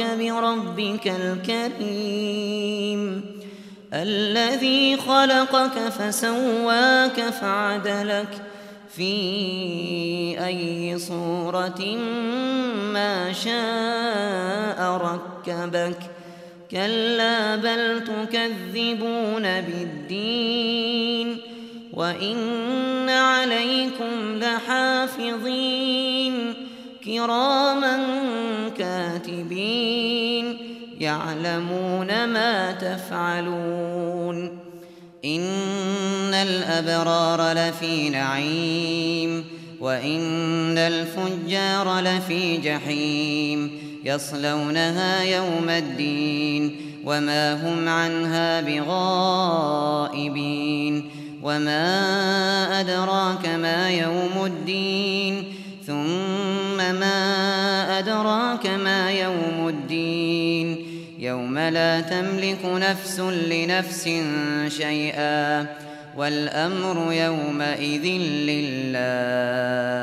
بربك الكريم. الذي خلقك فسواك فعدلك. في أي صورة ما شاء ركبك. كلا بل تكذبون بالدين. وإن عليكم لحافظين. كراما كاتبين يعلمون ما تفعلون إن الأبرار لفي نعيم وإن الفجار لفي جحيم يصلونها يوم الدين وما هم عنها بغائبين وما أدراك ما يوم الدين ثم ما أدراك ما يوم الدين؟ يوم لا تملك نفس لنفس شيئا والأمر يومئذ لله.